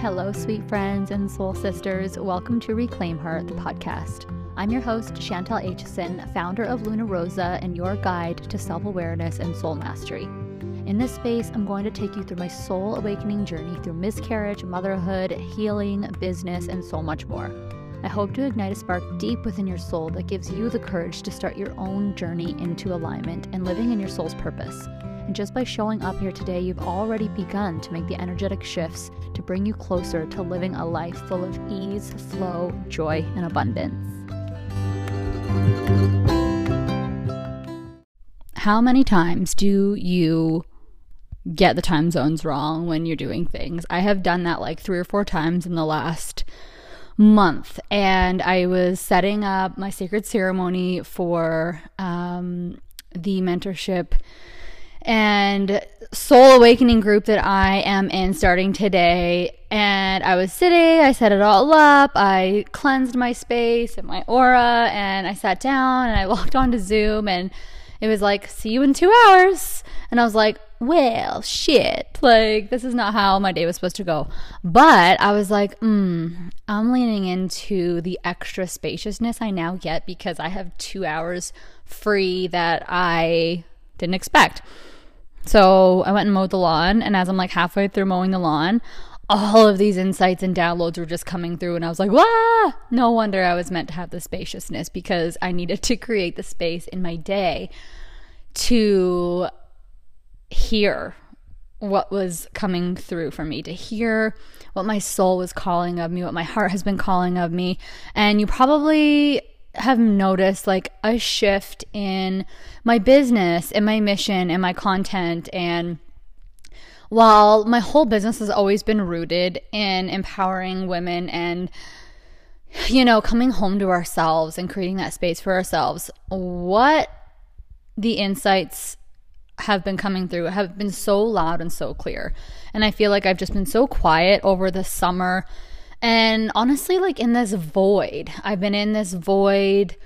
Hello, sweet friends and soul sisters. Welcome to Reclaim Her, the podcast. I'm your host, Chantal Aitchison, founder of Luna Rosa and your guide to self awareness and soul mastery. In this space, I'm going to take you through my soul awakening journey through miscarriage, motherhood, healing, business, and so much more. I hope to ignite a spark deep within your soul that gives you the courage to start your own journey into alignment and living in your soul's purpose. And just by showing up here today, you've already begun to make the energetic shifts to bring you closer to living a life full of ease, flow, joy, and abundance. How many times do you get the time zones wrong when you're doing things? I have done that like three or four times in the last month and I was setting up my sacred ceremony for um, the mentorship and soul awakening group that I am in starting today. And I was sitting, I set it all up, I cleansed my space and my aura, and I sat down and I logged onto Zoom and it was like, see you in two hours. And I was like, well, shit. Like, this is not how my day was supposed to go. But I was like, hmm, I'm leaning into the extra spaciousness I now get because I have two hours free that I didn't expect. So I went and mowed the lawn. And as I'm like halfway through mowing the lawn, all of these insights and downloads were just coming through and I was like, "Wow, no wonder I was meant to have the spaciousness because I needed to create the space in my day to hear what was coming through for me, to hear what my soul was calling of me, what my heart has been calling of me. And you probably have noticed like a shift in my business and my mission and my content and while my whole business has always been rooted in empowering women and you know coming home to ourselves and creating that space for ourselves what the insights have been coming through have been so loud and so clear. And I feel like I've just been so quiet over the summer. And honestly, like in this void, I've been in this void.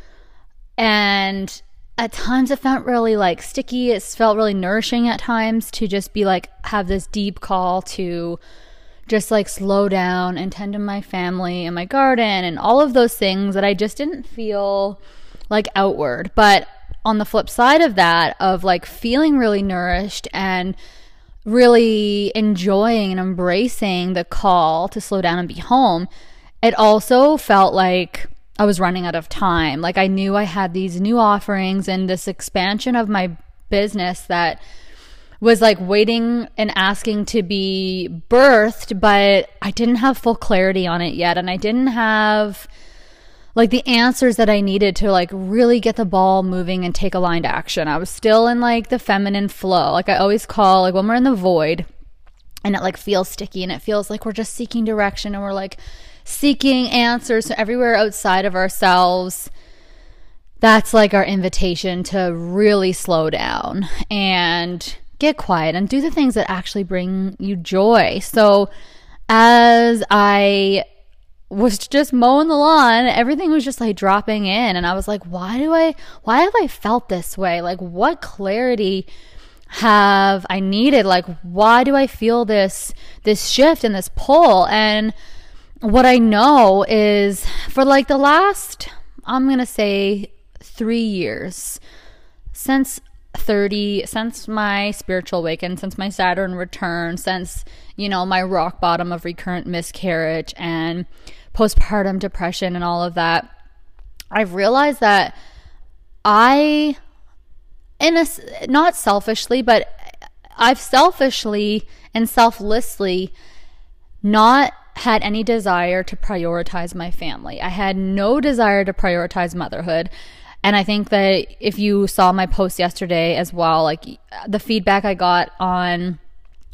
And at times it felt really like sticky. It felt really nourishing at times to just be like, have this deep call to just like slow down and tend to my family and my garden and all of those things that I just didn't feel like outward. But on the flip side of that, of like feeling really nourished and really enjoying and embracing the call to slow down and be home, it also felt like I was running out of time. Like I knew I had these new offerings and this expansion of my business that was like waiting and asking to be birthed, but I didn't have full clarity on it yet. And I didn't have like the answers that I needed to like really get the ball moving and take aligned action. I was still in like the feminine flow. Like I always call like when we're in the void and it like feels sticky and it feels like we're just seeking direction and we're like seeking answers everywhere outside of ourselves. That's like our invitation to really slow down and get quiet and do the things that actually bring you joy. So as I was just mowing the lawn. Everything was just like dropping in. And I was like, why do I, why have I felt this way? Like, what clarity have I needed? Like, why do I feel this, this shift and this pull? And what I know is for like the last, I'm going to say three years since 30 since my spiritual awaken since my saturn return since you know my rock bottom of recurrent miscarriage and postpartum depression and all of that, I've realized that I, in a, not selfishly, but I've selfishly and selflessly not had any desire to prioritize my family. I had no desire to prioritize motherhood. And I think that if you saw my post yesterday as well, like the feedback I got on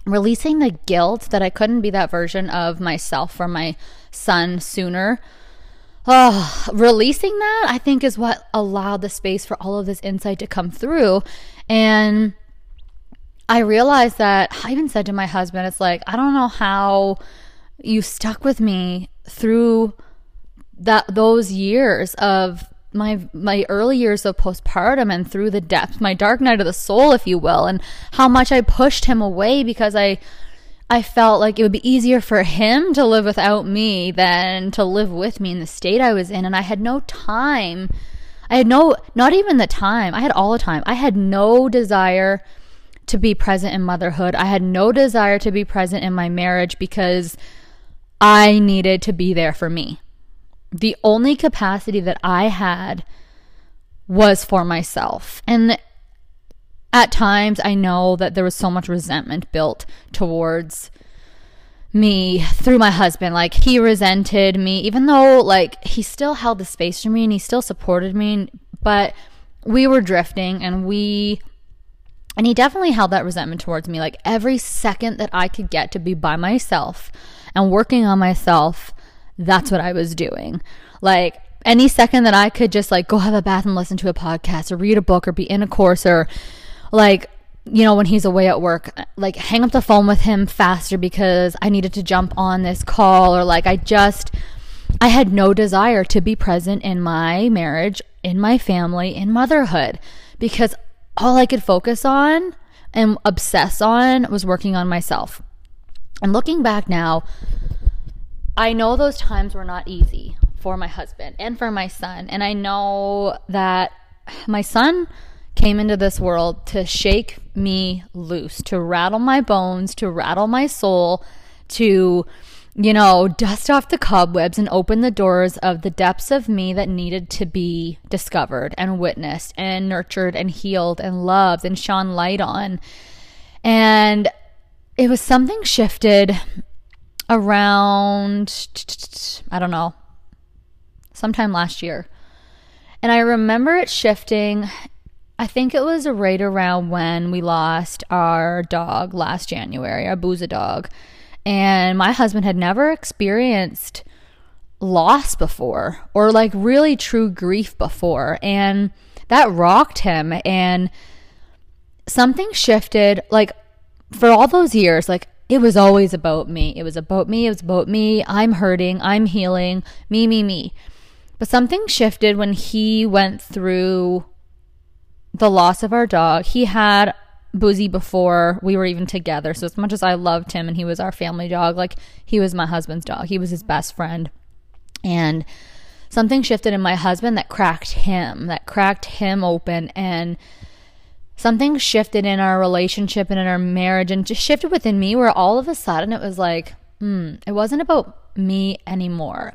releasing the guilt that I couldn't be that version of myself for my son sooner. Oh, releasing that, I think, is what allowed the space for all of this insight to come through. And I realized that I even said to my husband, it's like, I don't know how you stuck with me through that those years of my my early years of postpartum and through the depths, my dark night of the soul, if you will, and how much I pushed him away because I I felt like it would be easier for him to live without me than to live with me in the state I was in. And I had no time. I had no, not even the time. I had all the time. I had no desire to be present in motherhood. I had no desire to be present in my marriage because I needed to be there for me. The only capacity that I had was for myself. And at times I know that there was so much resentment built towards me through my husband. Like he resented me, even though like he still held the space for me and he still supported me, but we were drifting and we and he definitely held that resentment towards me. Like every second that I could get to be by myself and working on myself, that's what I was doing. Like any second that I could just like go have a bath and listen to a podcast or read a book or be in a course or like you know when he's away at work like hang up the phone with him faster because I needed to jump on this call or like I just I had no desire to be present in my marriage, in my family, in motherhood because all I could focus on and obsess on was working on myself. And looking back now, I know those times were not easy for my husband and for my son. And I know that my son came into this world to shake me loose, to rattle my bones, to rattle my soul, to, you know, dust off the cobwebs and open the doors of the depths of me that needed to be discovered and witnessed and nurtured and healed and loved and shone light on. And it was something shifted around, I don't know, sometime last year. And I remember it shifting I think it was right around when we lost our dog last January, our Booza dog. And my husband had never experienced loss before or like really true grief before. And that rocked him. And something shifted. Like for all those years, like it was always about me. It was about me. It was about me. I'm hurting. I'm healing. Me, me, me. But something shifted when he went through the loss of our dog. He had Boozy before we were even together. So as much as I loved him and he was our family dog, like he was my husband's dog. He was his best friend. And something shifted in my husband that cracked him, that cracked him open and something shifted in our relationship and in our marriage and just shifted within me where all of a sudden it was like, hmm, it wasn't about me anymore.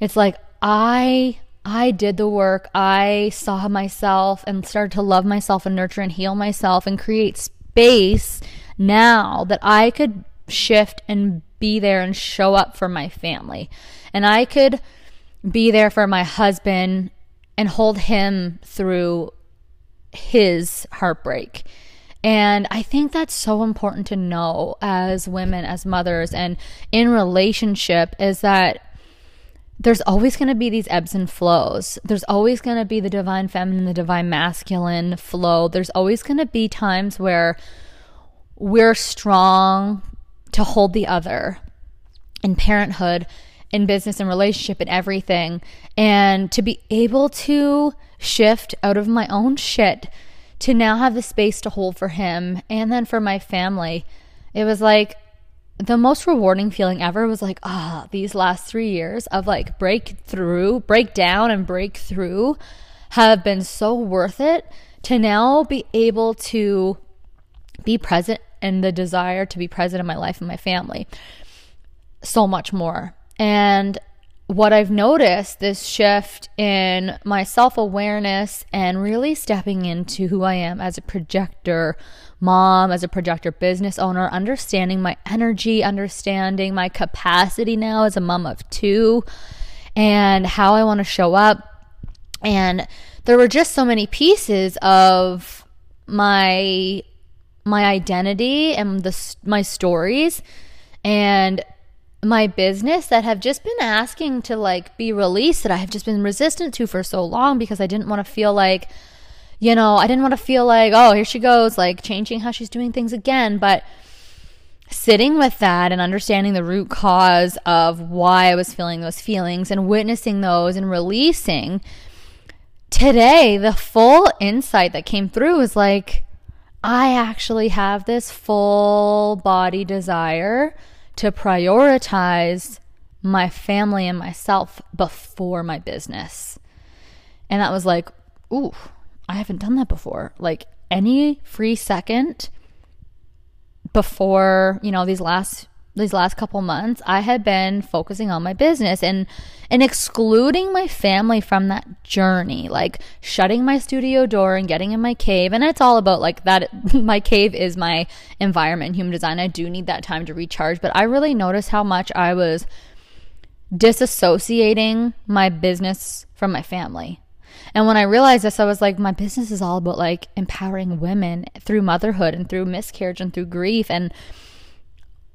It's like I I did the work. I saw myself and started to love myself and nurture and heal myself and create space now that I could shift and be there and show up for my family. And I could be there for my husband and hold him through his heartbreak. And I think that's so important to know as women, as mothers, and in relationship is that there's always going to be these ebbs and flows. There's always going to be the divine feminine, the divine masculine flow. There's always going to be times where we're strong to hold the other in parenthood, in business and relationship and everything. And to be able to shift out of my own shit to now have the space to hold for him and then for my family. It was like the most rewarding feeling ever was like, ah, oh, these last three years of like breakthrough, breakdown, and breakthrough have been so worth it to now be able to be present and the desire to be present in my life and my family. So much more. And what I've noticed this shift in my self awareness and really stepping into who I am as a projector mom, as a projector business owner, understanding my energy, understanding my capacity now as a mom of two, and how I want to show up. And there were just so many pieces of my my identity and the my stories and my business that have just been asking to like be released that I have just been resistant to for so long because I didn't want to feel like you know, I didn't want to feel like, oh, here she goes, like changing how she's doing things again. But sitting with that and understanding the root cause of why I was feeling those feelings and witnessing those and releasing today, the full insight that came through was like, I actually have this full body desire to prioritize my family and myself before my business. And that was like, ooh, I haven't done that before. Like any free second before, you know, these last these last couple months, I had been focusing on my business and and excluding my family from that journey, like shutting my studio door and getting in my cave. And it's all about like that my cave is my environment, human design. I do need that time to recharge, but I really noticed how much I was disassociating my business from my family. And when I realized this, I was like, my business is all about like empowering women through motherhood and through miscarriage and through grief. And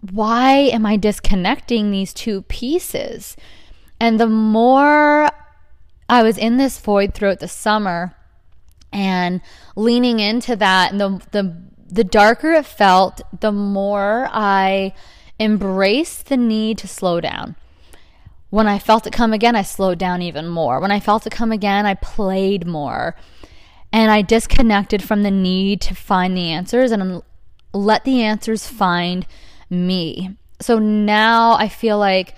why am I disconnecting these two pieces? And the more I was in this void throughout the summer and leaning into that, and the, the, the darker it felt, the more I embraced the need to slow down. When I felt it come again, I slowed down even more. When I felt it come again, I played more. And I disconnected from the need to find the answers and let the answers find me. So now I feel like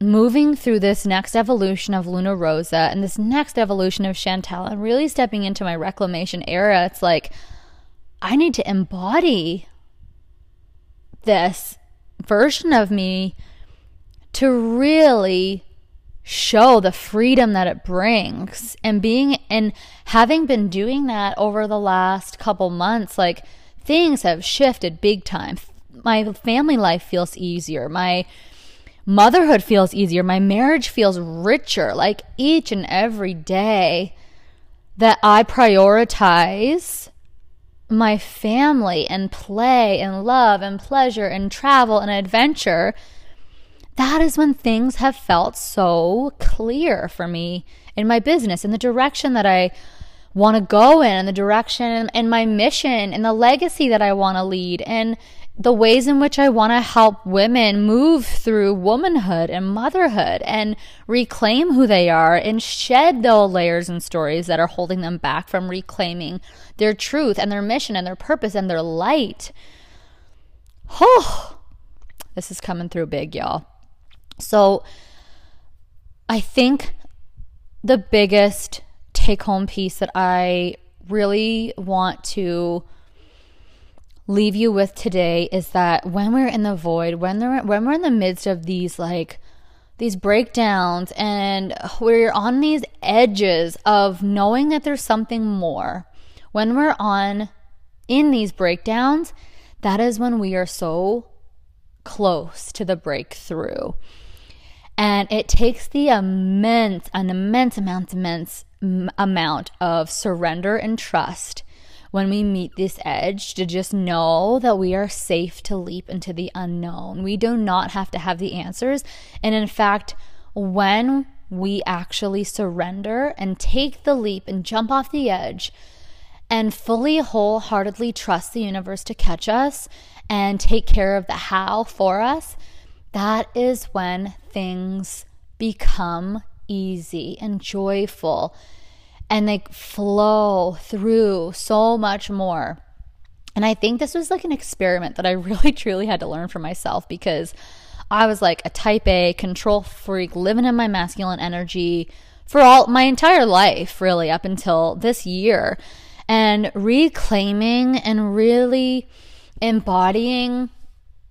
moving through this next evolution of Luna Rosa and this next evolution of Chantal and really stepping into my reclamation era, it's like I need to embody this version of me to really show the freedom that it brings. And being and having been doing that over the last couple months like things have shifted big time. My family life feels easier. My motherhood feels easier. My marriage feels richer. Like each and every day that i prioritize my family and play and love and pleasure and travel and adventure that is when things have felt so clear for me in my business, in the direction that I want to go in, and the direction and my mission and the legacy that I want to lead, and the ways in which I want to help women move through womanhood and motherhood and reclaim who they are and shed those layers and stories that are holding them back from reclaiming their truth and their mission and their purpose and their light. Oh, this is coming through big, y'all. So I think the biggest take home piece that I really want to leave you with today is that when we're in the void, when they're when we're in the midst of these like these breakdowns and we're on these edges of knowing that there's something more. When we're on in these breakdowns, that is when we are so close to the breakthrough. And it takes the immense, an immense amount, immense amount of surrender and trust when we meet this edge to just know that we are safe to leap into the unknown. We do not have to have the answers. And in fact, when we actually surrender and take the leap and jump off the edge and fully wholeheartedly trust the universe to catch us and take care of the how for us, that is when things become easy and joyful and they flow through so much more. And I think this was like an experiment that I really truly had to learn for myself because I was like a type A control freak living in my masculine energy for all my entire life, really, up until this year. And reclaiming and really embodying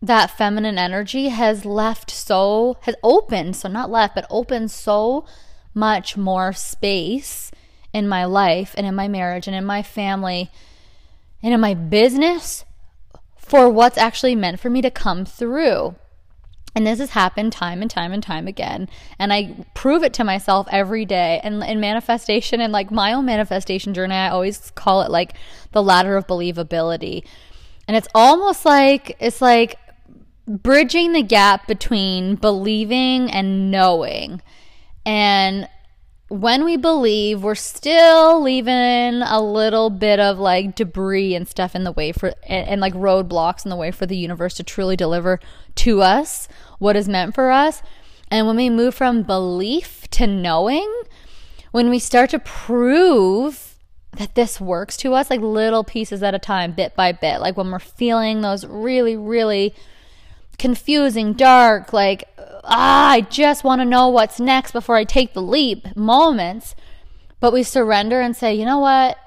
that feminine energy has left so, has opened, so not left, but opened so much more space in my life and in my marriage and in my family and in my business for what's actually meant for me to come through. And this has happened time and time and time again. And I prove it to myself every day. And in manifestation and like my own manifestation journey, I always call it like the ladder of believability. And it's almost like, it's like bridging the gap between believing and knowing. And when we believe, we're still leaving a little bit of like debris and stuff in the way for, and, and, like roadblocks in the way for the universe to truly deliver to us what is meant for us. And when we move from belief to knowing, when we start to prove that this works to us like little pieces at a time, bit by bit. Like when we're feeling those really, really confusing, dark, like, ah, I just want to know what's next before I take the leap moments. But we surrender and say, you know what?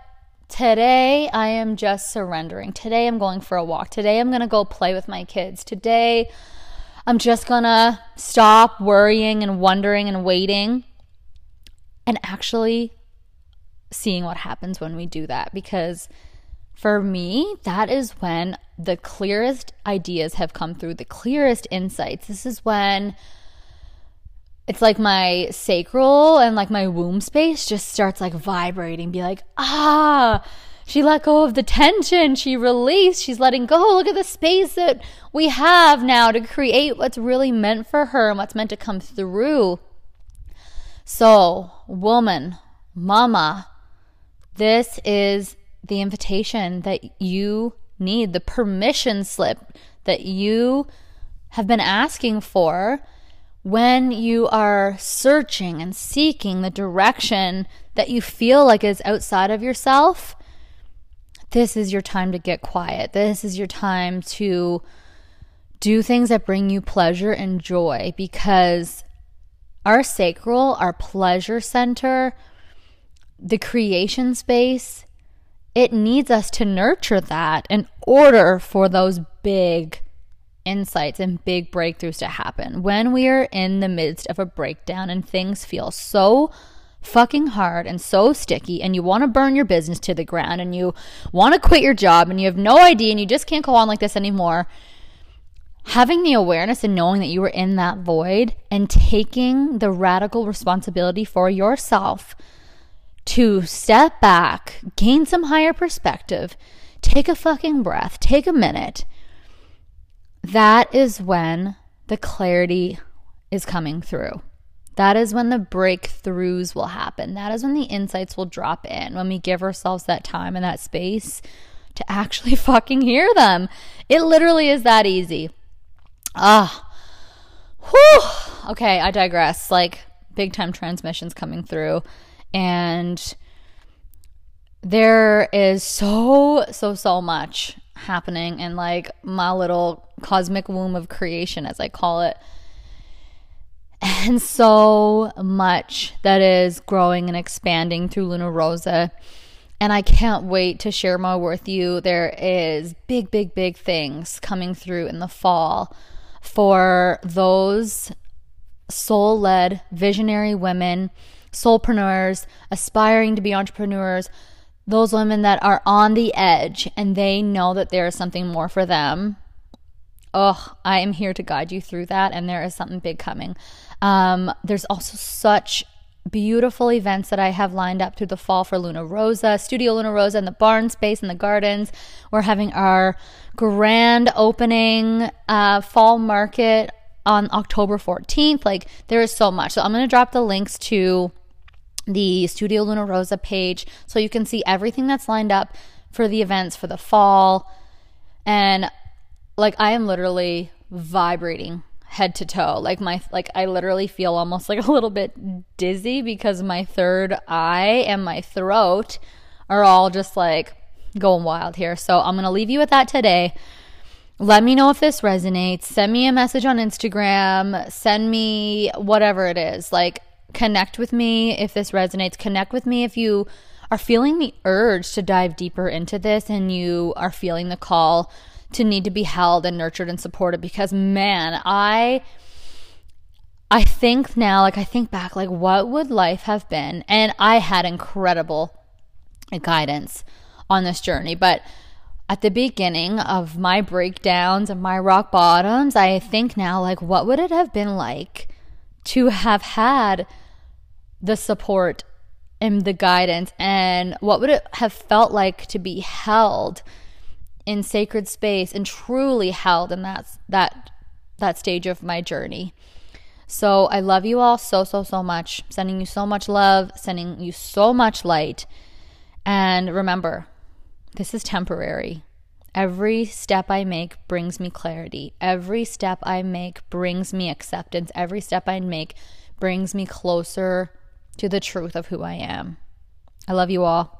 Today I am just surrendering. Today I'm going for a walk. Today I'm going to go play with my kids. Today I'm just going to stop worrying and wondering and waiting and actually seeing what happens when we do that because for me, that is when the clearest ideas have come through, the clearest insights. This is when it's like my sacral and like my womb space just starts like vibrating, be like, ah, she let go of the tension, she released, she's letting go. Look at the space that we have now to create what's really meant for her and what's meant to come through. So, woman, mama, this is the invitation that you need, the permission slip that you have been asking for when you are searching and seeking the direction that you feel like is outside of yourself. This is your time to get quiet. This is your time to do things that bring you pleasure and joy because our sacral, our pleasure center, the creation space, it needs us to nurture that in order for those big insights and big breakthroughs to happen. When we are in the midst of a breakdown and things feel so fucking hard and so sticky and you want to burn your business to the ground and you want to quit your job and you have no idea and you just can't go on like this anymore having the awareness and knowing that you were in that void and taking the radical responsibility for yourself to step back, gain some higher perspective, take a fucking breath, take a minute. That is when the clarity is coming through. That is when the breakthroughs will happen. That is when the insights will drop in, when we give ourselves that time and that space to actually fucking hear them. It literally is that easy. Ah. Whew. Okay, I digress. Like big time transmissions coming through and there is so so so much happening in like my little cosmic womb of creation as I call it and so much that is growing and expanding through Luna Rosa and I can't wait to share more with you. There is big, big, big things coming through in the fall for those soul led visionary women soulpreneurs, aspiring to be entrepreneurs, those women that are on the edge and they know that there is something more for them. Oh, I am here to guide you through that, and there is something big coming. Um, there's also such beautiful events that I have lined up through the fall for Luna Rosa, Studio Luna Rosa, and the barn space and the gardens. We're having our grand opening uh, fall market on October 14th. Like, there is so much. So, I'm going to drop the links to the Studio Luna Rosa page so you can see everything that's lined up for the events for the fall. And like I am literally vibrating head to toe. Like my like I literally feel almost like a little bit dizzy because my third eye and my throat are all just like going wild here. So I'm going to leave you with that today. Let me know if this resonates. Send me a message on Instagram. Send me whatever it is. Like Connect with me if this resonates. Connect with me if you are feeling the urge to dive deeper into this and you are feeling the call to need to be held and nurtured and supported because man, I I think now like I think back like what would life have been? And I had incredible guidance on this journey, but at the beginning of my breakdowns and my rock bottoms, I think now like what would it have been like to have had the support and the guidance and what would it have felt like to be held in sacred space and truly held in that that that stage of my journey. So I love you all so so so much. Sending you so much love, sending you so much light. And remember, this is temporary. Every step I make brings me clarity. Every step I make brings me acceptance. Every step I make brings me closer to the truth of who I am. I love you all.